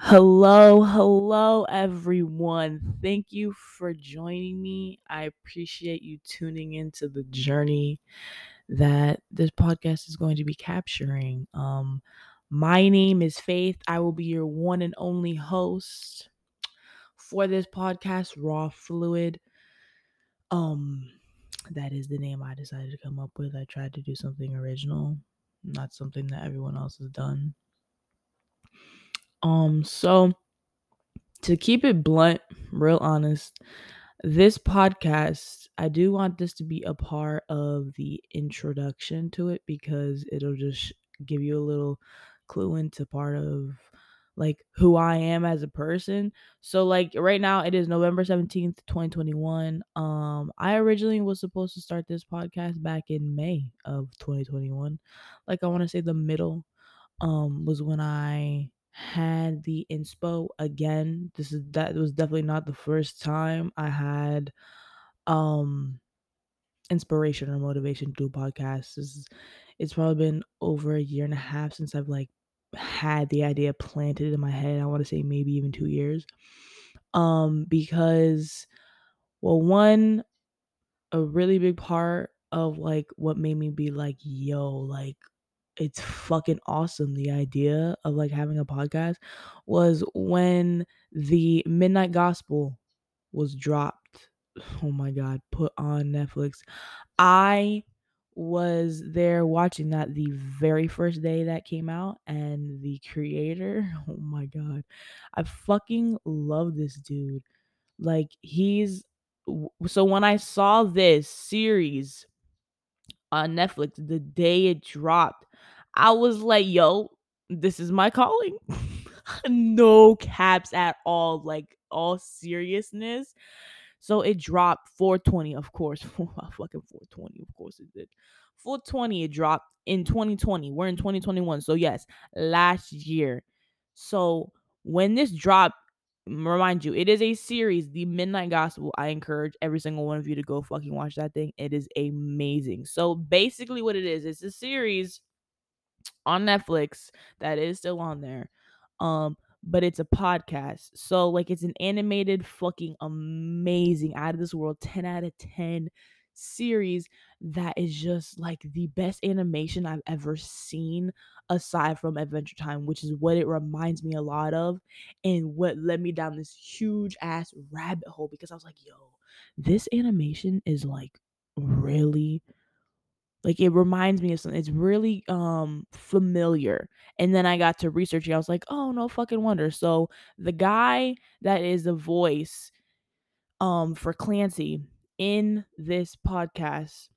Hello, hello, everyone. Thank you for joining me. I appreciate you tuning into the journey that this podcast is going to be capturing. Um, my name is Faith. I will be your one and only host for this podcast, Raw Fluid. Um, that is the name I decided to come up with. I tried to do something original, not something that everyone else has done. Um, so to keep it blunt, real honest, this podcast, I do want this to be a part of the introduction to it because it'll just give you a little clue into part of like who I am as a person. So like right now it is November 17th, 2021. Um I originally was supposed to start this podcast back in May of 2021. Like I want to say the middle um was when I had the inspo again. This is that was definitely not the first time I had um inspiration or motivation to do a podcast. This is, it's probably been over a year and a half since I've like had the idea planted in my head. I want to say maybe even 2 years. Um because well one a really big part of like what made me be like yo like it's fucking awesome the idea of like having a podcast was when the midnight gospel was dropped oh my god put on netflix i was there watching that the very first day that came out and the creator oh my god i fucking love this dude like he's so when i saw this series on Netflix the day it dropped. I was like, yo, this is my calling. no caps at all, like all seriousness. So it dropped 420, of course. fucking 420, of course it did. 420 it dropped in 2020. We're in 2021. So yes, last year. So when this dropped, remind you, it is a series, The Midnight Gospel. I encourage every single one of you to go fucking watch that thing. It is amazing. So basically, what it is, it's a series on Netflix that is still on there. Um, but it's a podcast. So like it's an animated fucking amazing out of this world 10 out of 10 series that is just like the best animation I've ever seen aside from Adventure Time, which is what it reminds me a lot of and what led me down this huge ass rabbit hole because I was like, yo, this animation is like really like it reminds me of something. It's really um familiar. And then I got to researching. I was like, oh no fucking wonder. So the guy that is the voice um for Clancy in this podcast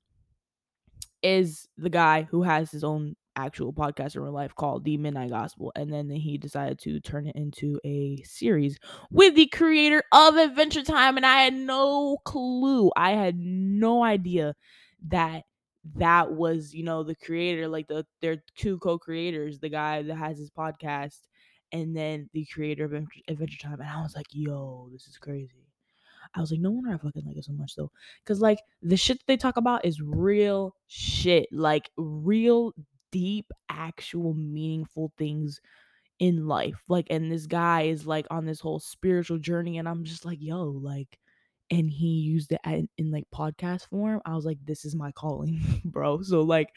is the guy who has his own actual podcast in real life called The Midnight Gospel. And then he decided to turn it into a series with the creator of Adventure Time. And I had no clue. I had no idea that that was, you know, the creator, like the their two co-creators, the guy that has his podcast and then the creator of Adventure Time. And I was like, yo, this is crazy. I was like, no wonder I fucking like it so much though. Cause like the shit that they talk about is real shit. Like real deep, actual meaningful things in life. Like, and this guy is like on this whole spiritual journey, and I'm just like, yo, like, and he used it in, in like podcast form. I was like, this is my calling, bro. So like,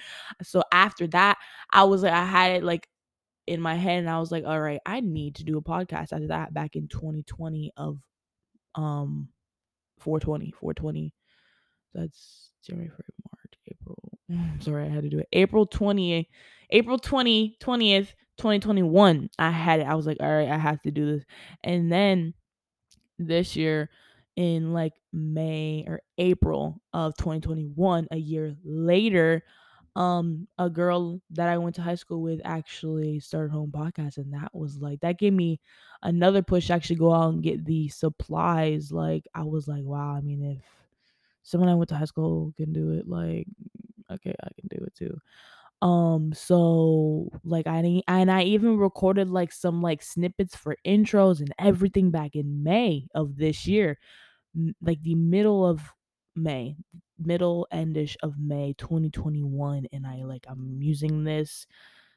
so after that, I was like, I had it like in my head, and I was like, all right, I need to do a podcast after that back in 2020 of um 420, 420. That's January, March, April. Sorry, I had to do it. April 20th, April 20, 20th, 2021. I had it. I was like, all right, I have to do this. And then this year in like May or April of 2021, a year later, um a girl that I went to high school with actually started her own podcast and that was like that gave me another push to actually go out and get the supplies like I was like wow I mean if someone I went to high school can do it like okay I can do it too. Um so like I and I even recorded like some like snippets for intros and everything back in May of this year like the middle of May, middle endish of May 2021 and I like I'm using this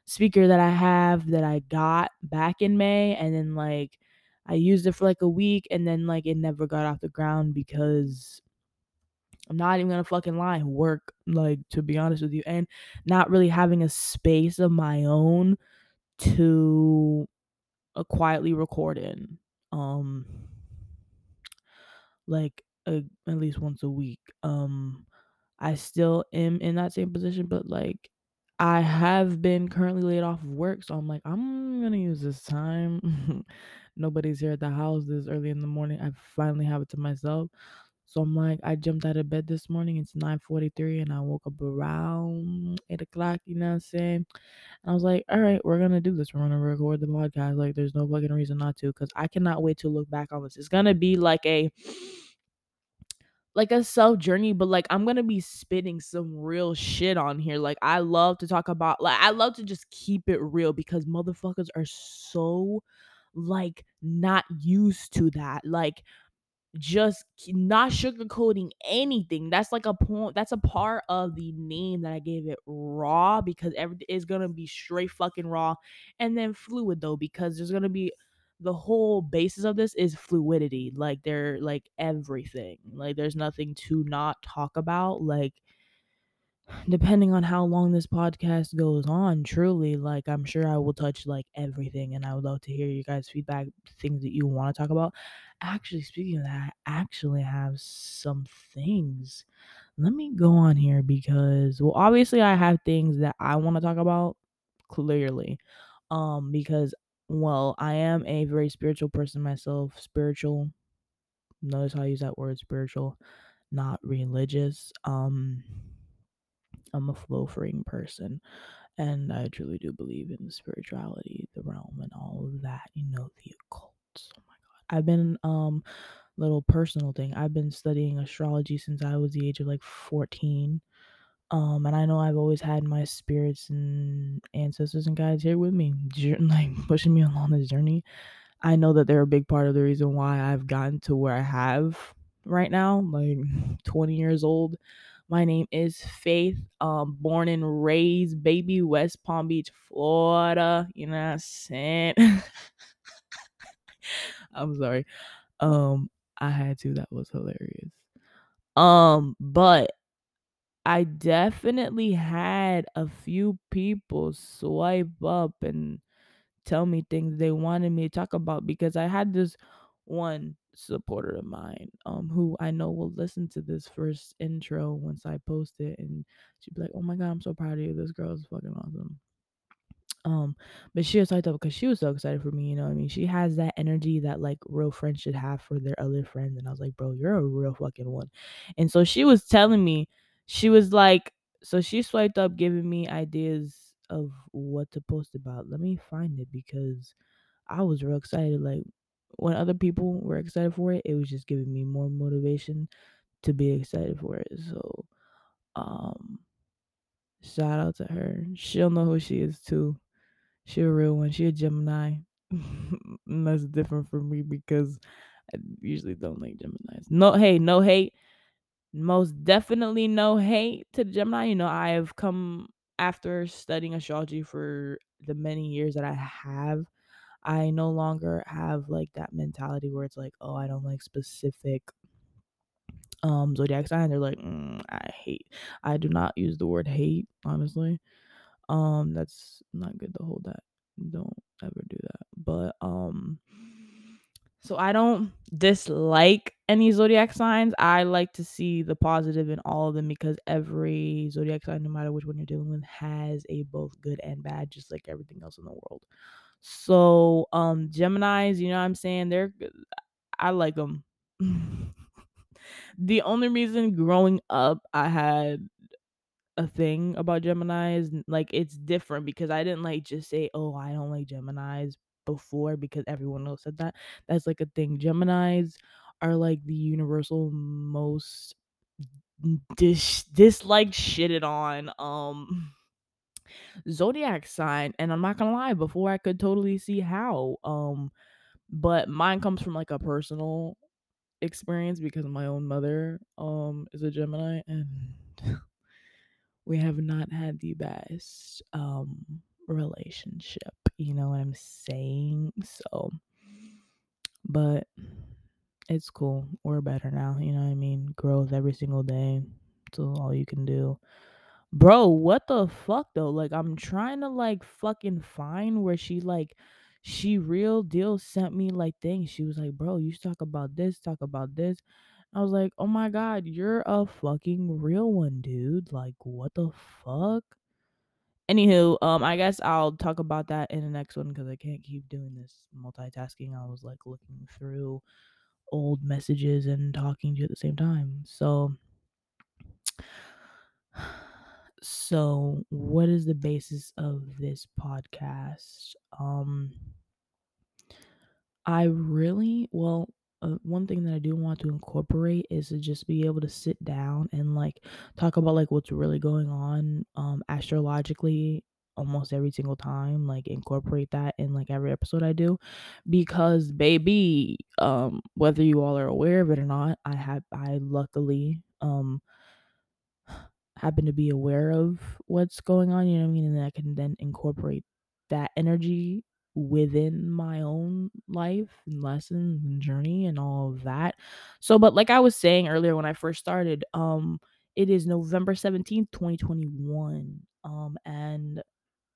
speaker that I have that I got back in May and then like I used it for like a week and then like it never got off the ground because I'm not even gonna fucking lie, work, like to be honest with you, and not really having a space of my own to uh, quietly record in. Um like uh, at least once a week. Um I still am in that same position, but like I have been currently laid off of work, so I'm like, I'm gonna use this time. Nobody's here at the house this early in the morning. I finally have it to myself. So I'm like, I jumped out of bed this morning. It's 9:43, and I woke up around eight o'clock. You know what I'm saying? And I was like, all right, we're gonna do this. We're gonna record the podcast. Like, there's no fucking reason not to, because I cannot wait to look back on this. It's gonna be like a like a self journey, but like I'm gonna be spitting some real shit on here. Like I love to talk about like I love to just keep it real because motherfuckers are so like not used to that. Like just not sugarcoating anything. That's like a point. That's a part of the name that I gave it raw because everything is gonna be straight fucking raw, and then fluid though because there's gonna be the whole basis of this is fluidity. Like they're like everything. Like there's nothing to not talk about. Like depending on how long this podcast goes on, truly, like I'm sure I will touch like everything and I would love to hear you guys' feedback, things that you want to talk about. Actually, speaking of that, I actually have some things. Let me go on here because well, obviously I have things that I want to talk about clearly. Um because well, I am a very spiritual person myself, spiritual. Notice how I use that word spiritual, not religious. Um I'm a flow freeing person and I truly do believe in spirituality, the realm and all of that, you know, the occult. I've been um little personal thing. I've been studying astrology since I was the age of like 14. Um and I know I've always had my spirits and ancestors and guides here with me, like pushing me along this journey. I know that they're a big part of the reason why I've gotten to where I have right now, like 20 years old. My name is Faith. Um, born and raised, baby, West Palm Beach, Florida. You know what I'm saying? I'm sorry. Um, I had to. That was hilarious. Um, but I definitely had a few people swipe up and tell me things they wanted me to talk about because I had this one supporter of mine um who I know will listen to this first intro once I post it and she'd be like, "Oh my god, I'm so proud of you. This girl is fucking awesome." Um, but she was hyped up because she was so excited for me, you know what I mean? She has that energy that like real friends should have for their other friends. And I was like, bro, you're a real fucking one. And so she was telling me, she was like, so she swiped up giving me ideas of what to post about. Let me find it because I was real excited. Like when other people were excited for it, it was just giving me more motivation to be excited for it. So um shout out to her. She'll know who she is too. She a real one. She a Gemini. that's different for me because I usually don't like Geminis. No, hey, no hate. Most definitely no hate to Gemini. You know, I have come after studying astrology for the many years that I have. I no longer have like that mentality where it's like, oh, I don't like specific um zodiac sign. They're like, mm, I hate. I do not use the word hate, honestly. Um, that's not good to hold that. Don't ever do that. But um so I don't dislike any zodiac signs. I like to see the positive in all of them because every zodiac sign, no matter which one you're dealing with, has a both good and bad, just like everything else in the world. So, um, Geminis, you know what I'm saying? They're I like them. the only reason growing up I had a thing about Geminis. Like it's different because I didn't like just say, "Oh, I don't like Geminis" before because everyone else said that. That's like a thing. Geminis are like the universal most dis disliked shitted on um zodiac sign and I'm not to lie before I could totally see how um but mine comes from like a personal experience because my own mother um is a Gemini and we have not had the best um relationship. You know what I'm saying? So, but it's cool. We're better now. You know what I mean? Growth every single day. so all you can do. Bro, what the fuck though? Like I'm trying to like fucking find where she like she real deal sent me like things. She was like, "Bro, you talk about this, talk about this." I was like, "Oh my god, you're a fucking real one, dude. Like what the fuck?" Anywho, um I guess I'll talk about that in the next one cuz I can't keep doing this multitasking. I was like looking through old messages and talking to you at the same time. So so what is the basis of this podcast um i really well uh, one thing that i do want to incorporate is to just be able to sit down and like talk about like what's really going on um astrologically almost every single time like incorporate that in like every episode i do because baby um whether you all are aware of it or not i have i luckily um happen to be aware of what's going on, you know what I mean? And I can then incorporate that energy within my own life and lessons and journey and all of that. So, but like I was saying earlier when I first started, um, it is November 17th, 2021. Um, and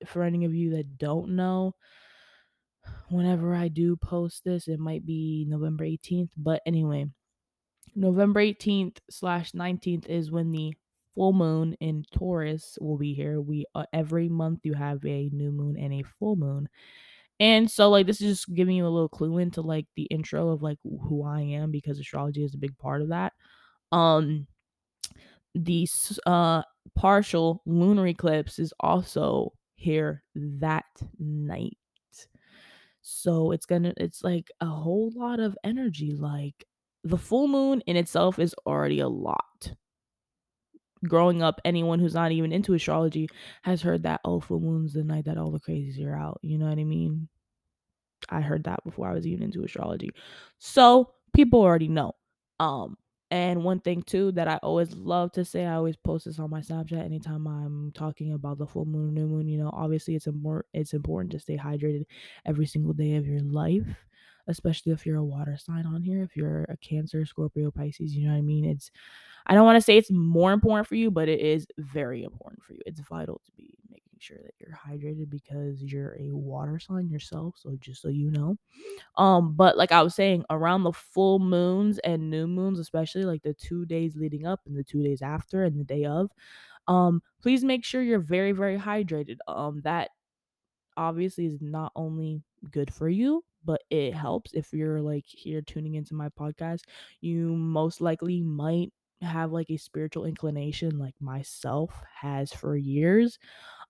for any of you that don't know, whenever I do post this, it might be November 18th. But anyway, November 18th slash 19th is when the full moon in Taurus will be here. We uh, every month you have a new moon and a full moon. And so like this is just giving you a little clue into like the intro of like who I am because astrology is a big part of that. Um the uh partial lunar eclipse is also here that night. So it's gonna it's like a whole lot of energy like the full moon in itself is already a lot growing up, anyone who's not even into astrology has heard that oh, full moon's the night that all the crazies are out. You know what I mean? I heard that before I was even into astrology. So people already know. Um, and one thing too that I always love to say, I always post this on my Snapchat anytime I'm talking about the full moon, new moon. You know, obviously it's important. It's important to stay hydrated every single day of your life, especially if you're a water sign on here. If you're a Cancer, Scorpio, Pisces, you know what I mean. It's I don't want to say it's more important for you, but it is very important for you. It's vital to be making sure that you're hydrated because you're a water sign yourself. So just so you know. Um, but like I was saying, around the full moons and new moons, especially like the two days leading up and the two days after and the day of, um, please make sure you're very, very hydrated. Um, that obviously is not only good for you, but it helps if you're like here tuning into my podcast. You most likely might have like a spiritual inclination like myself has for years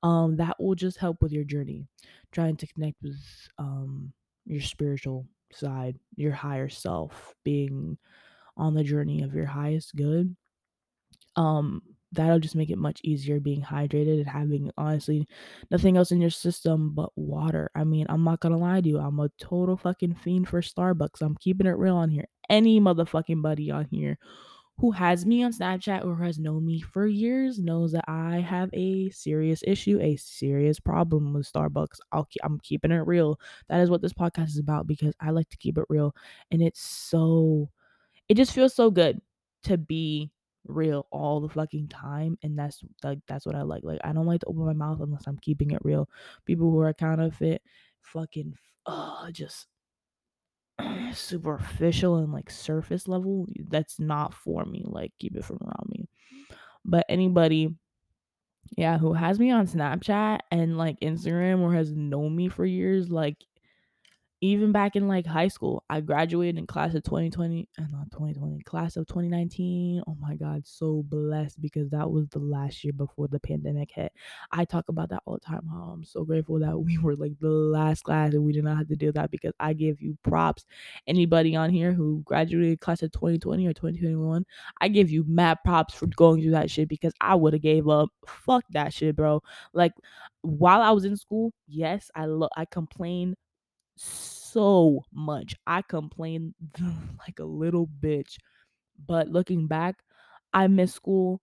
um that will just help with your journey trying to connect with um your spiritual side your higher self being on the journey of your highest good um that'll just make it much easier being hydrated and having honestly nothing else in your system but water. I mean, I'm not gonna lie to you, I'm a total fucking fiend for Starbucks. I'm keeping it real on here. Any motherfucking buddy on here who has me on Snapchat or has known me for years knows that I have a serious issue, a serious problem with Starbucks. I'll keep, I'm keeping it real. That is what this podcast is about because I like to keep it real and it's so it just feels so good to be real all the fucking time and that's like that's what I like. Like I don't like to open my mouth unless I'm keeping it real. People who are counterfeit fucking uh just superficial and like surface level, that's not for me. Like keep it from around me. But anybody yeah, who has me on Snapchat and like Instagram or has known me for years, like even back in like high school, I graduated in class of 2020 and uh, not 2020, class of 2019. Oh my God, so blessed because that was the last year before the pandemic hit. I talk about that all the time. How I'm so grateful that we were like the last class and we did not have to do that because I give you props. Anybody on here who graduated class of 2020 or 2021, I give you mad props for going through that shit because I would have gave up. Fuck that shit, bro. Like while I was in school, yes, I lo- I complained so much. I complained like a little bitch. But looking back, I miss school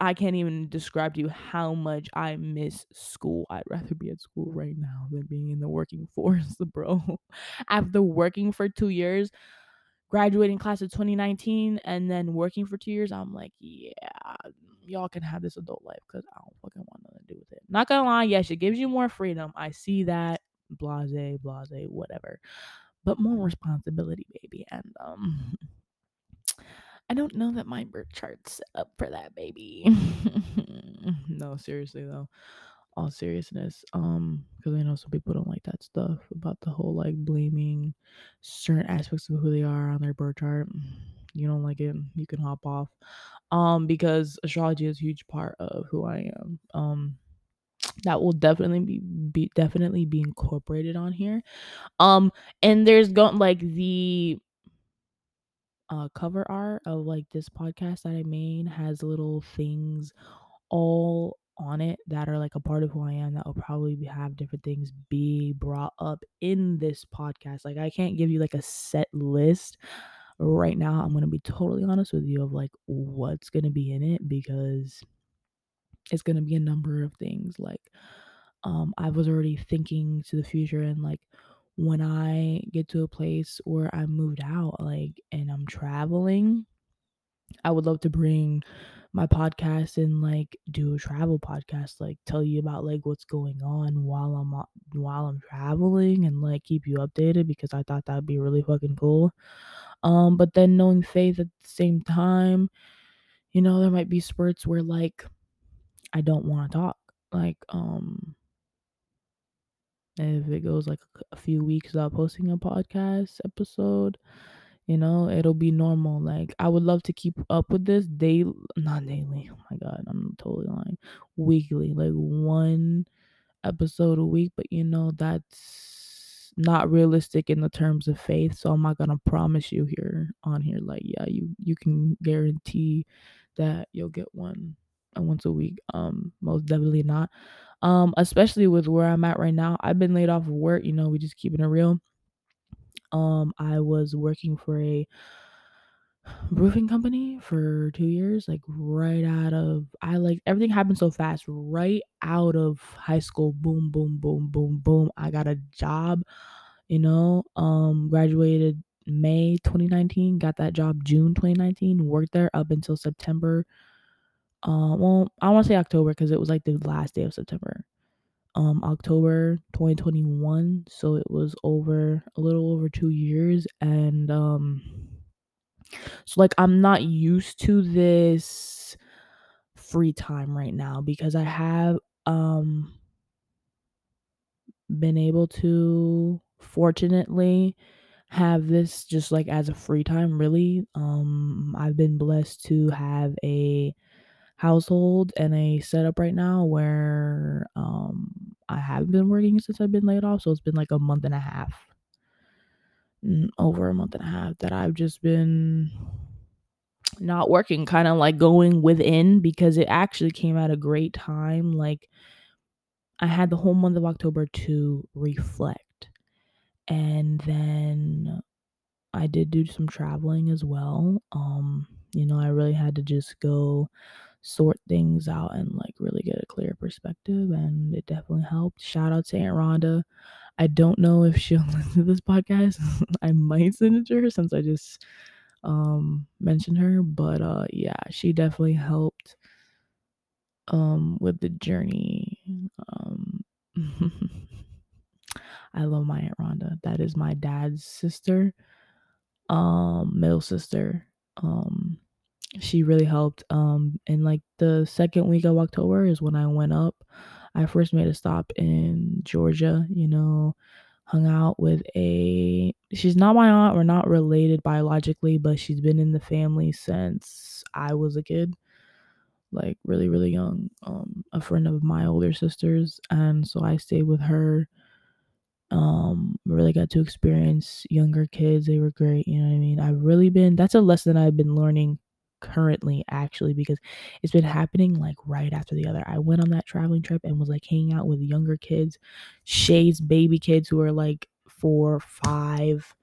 I can't even describe to you how much I miss school. I'd rather be at school right now than being in the working force, bro. After working for two years, graduating class of 2019, and then working for two years, I'm like, yeah, y'all can have this adult life because I don't fucking want nothing to do with it. Not gonna lie, yes, it gives you more freedom. I see that. Blase, blase, whatever. But more responsibility, baby. And um I don't know that my birth chart's set up for that, baby. no, seriously though. All seriousness. Um, because I know some people don't like that stuff about the whole like blaming certain aspects of who they are on their birth chart. You don't like it, you can hop off. Um, because astrology is a huge part of who I am. Um that will definitely be, be definitely be incorporated on here. Um, and there's going like the uh, cover art of like this podcast that I made has little things all on it that are like a part of who I am that will probably have different things be brought up in this podcast. Like I can't give you like a set list right now. I'm going to be totally honest with you of like what's going to be in it because it's going to be a number of things like um I was already thinking to the future and like when I get to a place where I moved out, like, and I'm traveling, I would love to bring my podcast and like do a travel podcast, like tell you about like what's going on while I'm while I'm traveling and like keep you updated because I thought that'd be really fucking cool. Um, but then knowing faith at the same time, you know, there might be spurts where like I don't want to talk. Like, um, if it goes like a few weeks without posting a podcast episode, you know, it'll be normal. Like I would love to keep up with this daily, not daily. Oh my god, I'm totally lying. Weekly, like one episode a week, but you know that's not realistic in the terms of faith. So I'm not gonna promise you here on here, like yeah, you you can guarantee that you'll get one once a week. Um, most definitely not. Um, especially with where I'm at right now. I've been laid off of work, you know, we just keeping it real. Um, I was working for a roofing company for two years, like right out of I like everything happened so fast, right out of high school, boom, boom, boom, boom, boom. I got a job, you know, um, graduated May 2019, got that job June 2019, worked there up until September uh, well, I want to say October because it was like the last day of September. Um, October 2021. So it was over a little over two years. And um, so like I'm not used to this free time right now because I have um been able to fortunately have this just like as a free time really um I've been blessed to have a household and a setup right now where um I haven't been working since I've been laid off. So it's been like a month and a half. Over a month and a half that I've just been not working, kind of like going within because it actually came at a great time. Like I had the whole month of October to reflect. And then I did do some traveling as well. Um, you know, I really had to just go sort things out and like really get a clear perspective and it definitely helped. Shout out to Aunt Rhonda. I don't know if she'll listen to this podcast. I might send it to her since I just um mentioned her, but uh yeah, she definitely helped um with the journey. Um I love my Aunt Rhonda. That is my dad's sister, um, middle sister. Um, she really helped. Um, and like the second week of October is when I went up. I first made a stop in Georgia, you know, hung out with a she's not my aunt, we're not related biologically, but she's been in the family since I was a kid. Like really, really young. Um, a friend of my older sisters. And so I stayed with her um really got to experience younger kids they were great you know what i mean i've really been that's a lesson i've been learning currently actually because it's been happening like right after the other. I went on that traveling trip and was like hanging out with younger kids, Shay's baby kids who are like four, five,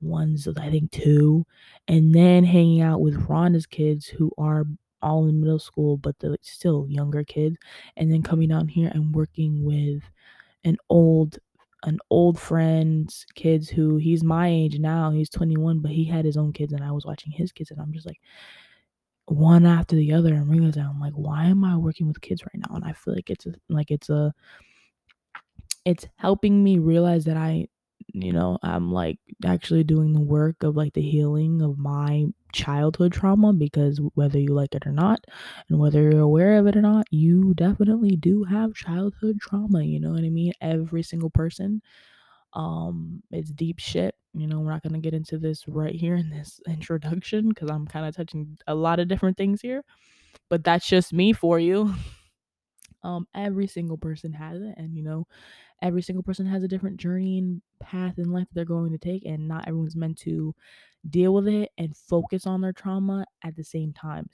one's I think two, and then hanging out with Rhonda's kids who are all in middle school, but they're still younger kids, and then coming down here and working with an old an old friend's kids who he's my age now. He's 21, but he had his own kids, and I was watching his kids, and I'm just like one after the other and realizing I'm like, why am I working with kids right now? And I feel like it's a, like it's a it's helping me realize that I you know, I'm like actually doing the work of like the healing of my childhood trauma because whether you like it or not, and whether you're aware of it or not, you definitely do have childhood trauma. You know what I mean? Every single person. Um, it's deep shit. You know, we're not gonna get into this right here in this introduction because I'm kind of touching a lot of different things here, but that's just me for you. Um, every single person has it, and you know, every single person has a different journey and path in life that they're going to take, and not everyone's meant to deal with it and focus on their trauma at the same time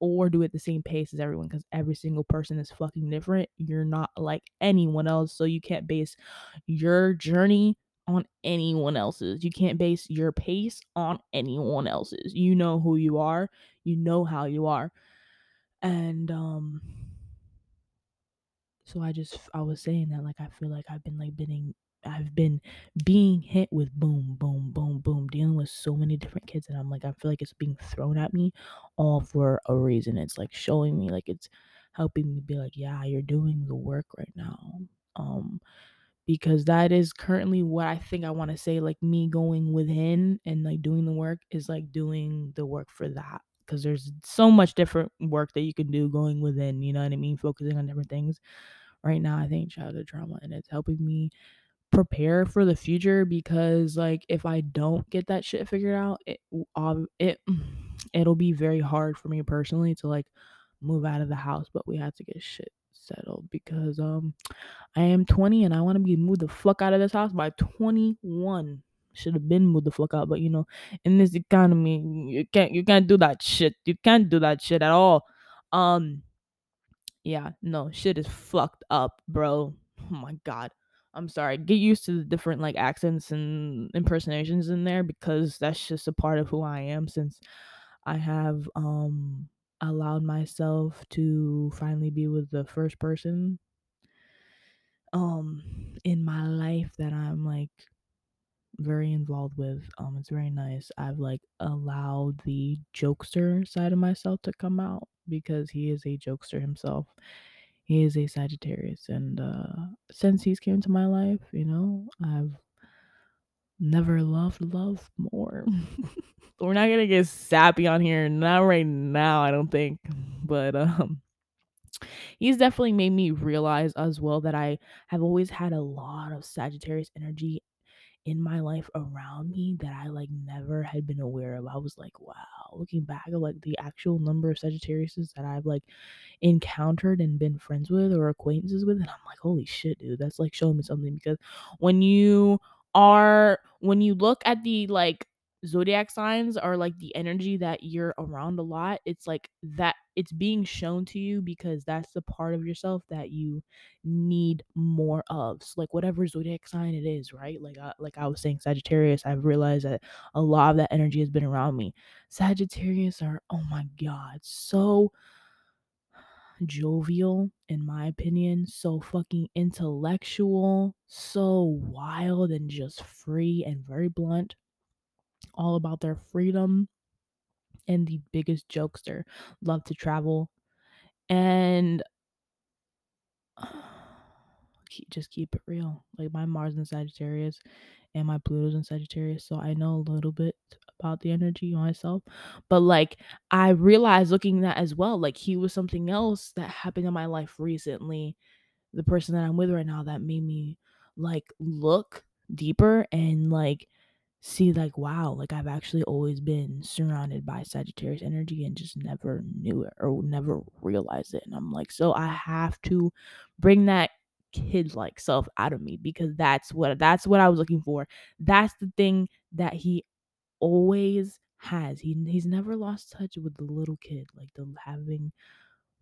or do it the same pace as everyone because every single person is fucking different. You're not like anyone else, so you can't base your journey on anyone else's. You can't base your pace on anyone else's. You know who you are, you know how you are. And um so I just I was saying that like I feel like I've been like being I've been being hit with boom, boom, boom, boom, dealing with so many different kids, and I'm like, I feel like it's being thrown at me all for a reason. It's like showing me, like, it's helping me be like, yeah, you're doing the work right now. Um, because that is currently what I think I want to say. Like, me going within and like doing the work is like doing the work for that. Because there's so much different work that you can do going within, you know what I mean? Focusing on different things. Right now, I think childhood trauma, and it's helping me prepare for the future because like if I don't get that shit figured out, it um, it it'll be very hard for me personally to like move out of the house, but we have to get shit settled because um I am 20 and I want to be moved the fuck out of this house by 21. Should have been moved the fuck out, but you know, in this economy, you can't you can't do that shit. You can't do that shit at all. Um yeah, no, shit is fucked up, bro. Oh my god. I'm sorry. Get used to the different like accents and impersonations in there because that's just a part of who I am since I have um allowed myself to finally be with the first person um in my life that I'm like very involved with. Um it's very nice. I've like allowed the jokester side of myself to come out because he is a jokester himself he is a Sagittarius, and uh, since he's came into my life, you know, I've never loved love more. We're not gonna get sappy on here, not right now, I don't think, but um, he's definitely made me realize as well that I have always had a lot of Sagittarius energy in my life around me that I like never had been aware of. I was like, wow, looking back at like the actual number of Sagittariuses that I've like encountered and been friends with or acquaintances with, and I'm like, holy shit, dude, that's like showing me something because when you are when you look at the like zodiac signs are like the energy that you're around a lot it's like that it's being shown to you because that's the part of yourself that you need more of so like whatever zodiac sign it is right? Like I, like I was saying Sagittarius I've realized that a lot of that energy has been around me. Sagittarius are oh my god so jovial in my opinion so fucking intellectual so wild and just free and very blunt all about their freedom and the biggest jokester love to travel and just keep it real like my mars in sagittarius and my pluto's in sagittarius so i know a little bit about the energy myself but like i realized looking at that as well like he was something else that happened in my life recently the person that i'm with right now that made me like look deeper and like see like wow like i've actually always been surrounded by sagittarius energy and just never knew it or never realized it. And i'm like so i have to bring that kid like self out of me because that's what that's what i was looking for. That's the thing that he always has. He he's never lost touch with the little kid like the having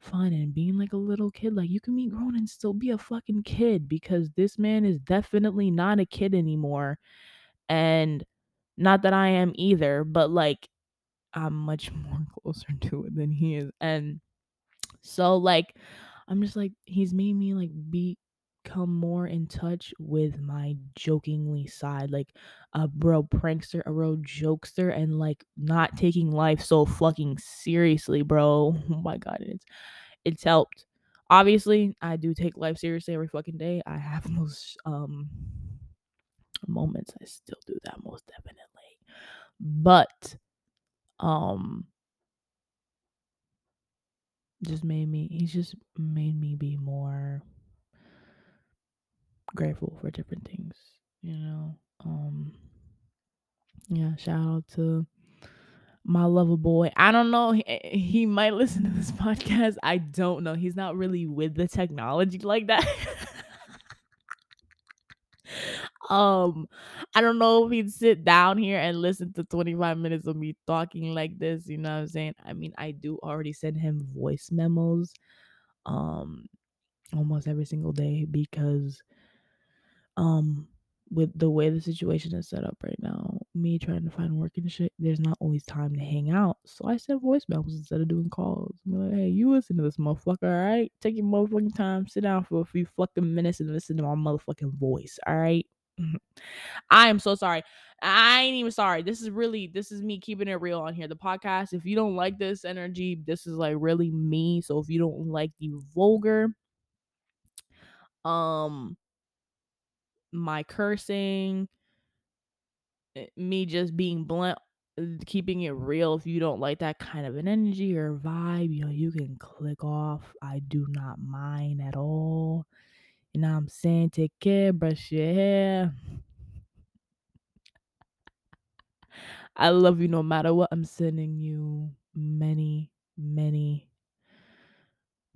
fun and being like a little kid. Like you can be grown and still be a fucking kid because this man is definitely not a kid anymore and not that I am either, but like I'm much more closer to it than he is. And so like I'm just like he's made me like become more in touch with my jokingly side, like a bro prankster, a real jokester, and like not taking life so fucking seriously, bro. Oh my god, it's it's helped. Obviously, I do take life seriously every fucking day. I have those um moments. I still do that most definitely. But um just made me he's just made me be more grateful for different things, you know. Um yeah, shout out to my lover boy. I don't know. He, he might listen to this podcast. I don't know. He's not really with the technology like that. um, I don't know if he'd sit down here and listen to 25 minutes of me talking like this. You know what I'm saying? I mean, I do already send him voice memos um almost every single day because um with the way the situation is set up right now, me trying to find work and shit, there's not always time to hang out. So I send voice voicemails instead of doing calls. I'm like, hey, you listen to this motherfucker, all right? Take your motherfucking time, sit down for a few fucking minutes and listen to my motherfucking voice, all right? I am so sorry. I ain't even sorry. This is really this is me keeping it real on here. The podcast. If you don't like this energy, this is like really me. So if you don't like the vulgar, um, my cursing, eh, me just being blunt, keeping it real. If you don't like that kind of an energy or vibe, you know, you can click off. I do not mind at all. You know what I'm saying? Take care, brush your hair. I love you no matter what. I'm sending you many, many.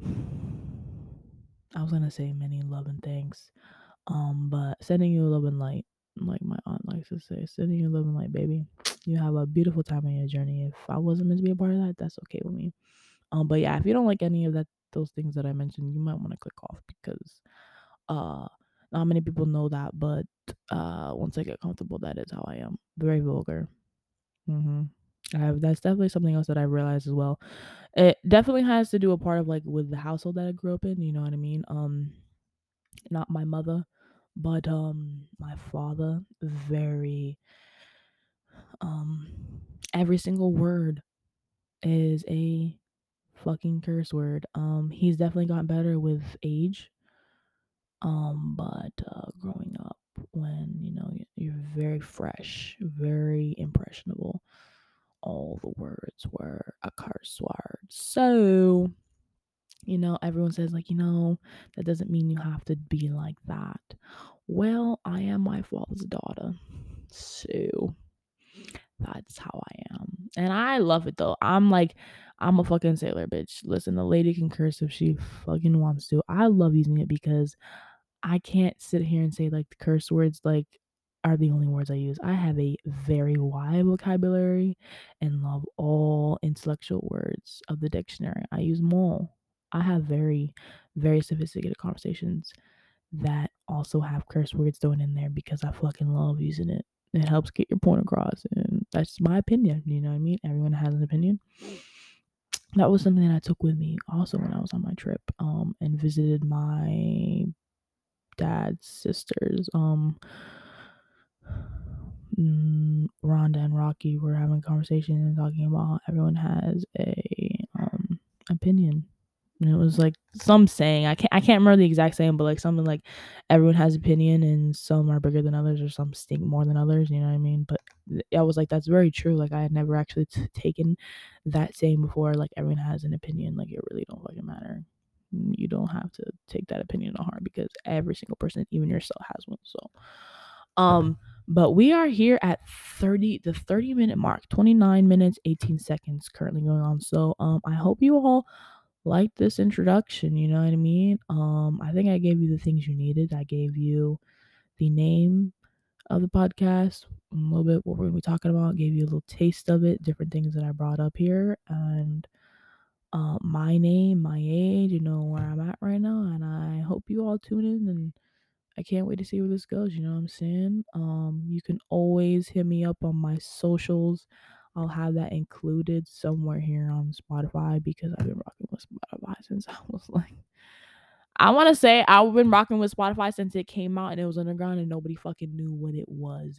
I was gonna say many love and thanks. Um, but sending you love and light, like my aunt likes to say, sending you love and light, baby. You have a beautiful time on your journey. If I wasn't meant to be a part of that, that's okay with me. Um, but yeah, if you don't like any of that, those things that I mentioned, you might want to click off because uh not many people know that, but uh once I get comfortable, that is how I am. Very vulgar. Mm-hmm. I have that's definitely something else that I realized as well. It definitely has to do a part of like with the household that I grew up in, you know what I mean? Um not my mother, but um my father very um every single word is a fucking curse word. Um he's definitely gotten better with age. Um but uh growing up when, you know, you're very fresh, very impressionable all the words were a curse word. So, you know, everyone says, like, you know, that doesn't mean you have to be like that. Well, I am my father's daughter. So, that's how I am. And I love it though. I'm like, I'm a fucking sailor, bitch. Listen, the lady can curse if she fucking wants to. I love using it because I can't sit here and say like the curse words like are the only words I use. I have a very wide vocabulary and love all intellectual words of the dictionary. I use all. I have very, very sophisticated conversations that also have curse words thrown in there because I fucking love using it. It helps get your point across, and that's my opinion. You know what I mean? Everyone has an opinion. That was something that I took with me also when I was on my trip, um, and visited my dad's sisters. Um, mm, Rhonda and Rocky were having a conversation and talking about how everyone has a um opinion. And it was like some saying I can't I can't remember the exact saying, but like something like everyone has opinion and some are bigger than others or some stink more than others. You know what I mean? But I was like that's very true. Like I had never actually t- taken that saying before. Like everyone has an opinion. Like it really don't fucking matter. You don't have to take that opinion to heart because every single person, even yourself, has one. So, um but we are here at 30 the 30 minute mark 29 minutes 18 seconds currently going on so um i hope you all like this introduction you know what i mean? Um i think i gave you the things you needed. I gave you the name of the podcast a little bit what we're gonna be talking about gave you a little taste of it different things that i brought up here and uh, my name, my age, you know, where I'm at right now. And I hope you all tune in and I can't wait to see where this goes. You know what I'm saying? Um, you can always hit me up on my socials. I'll have that included somewhere here on Spotify because I've been rocking with Spotify since I was like, I want to say I've been rocking with Spotify since it came out and it was underground and nobody fucking knew what it was.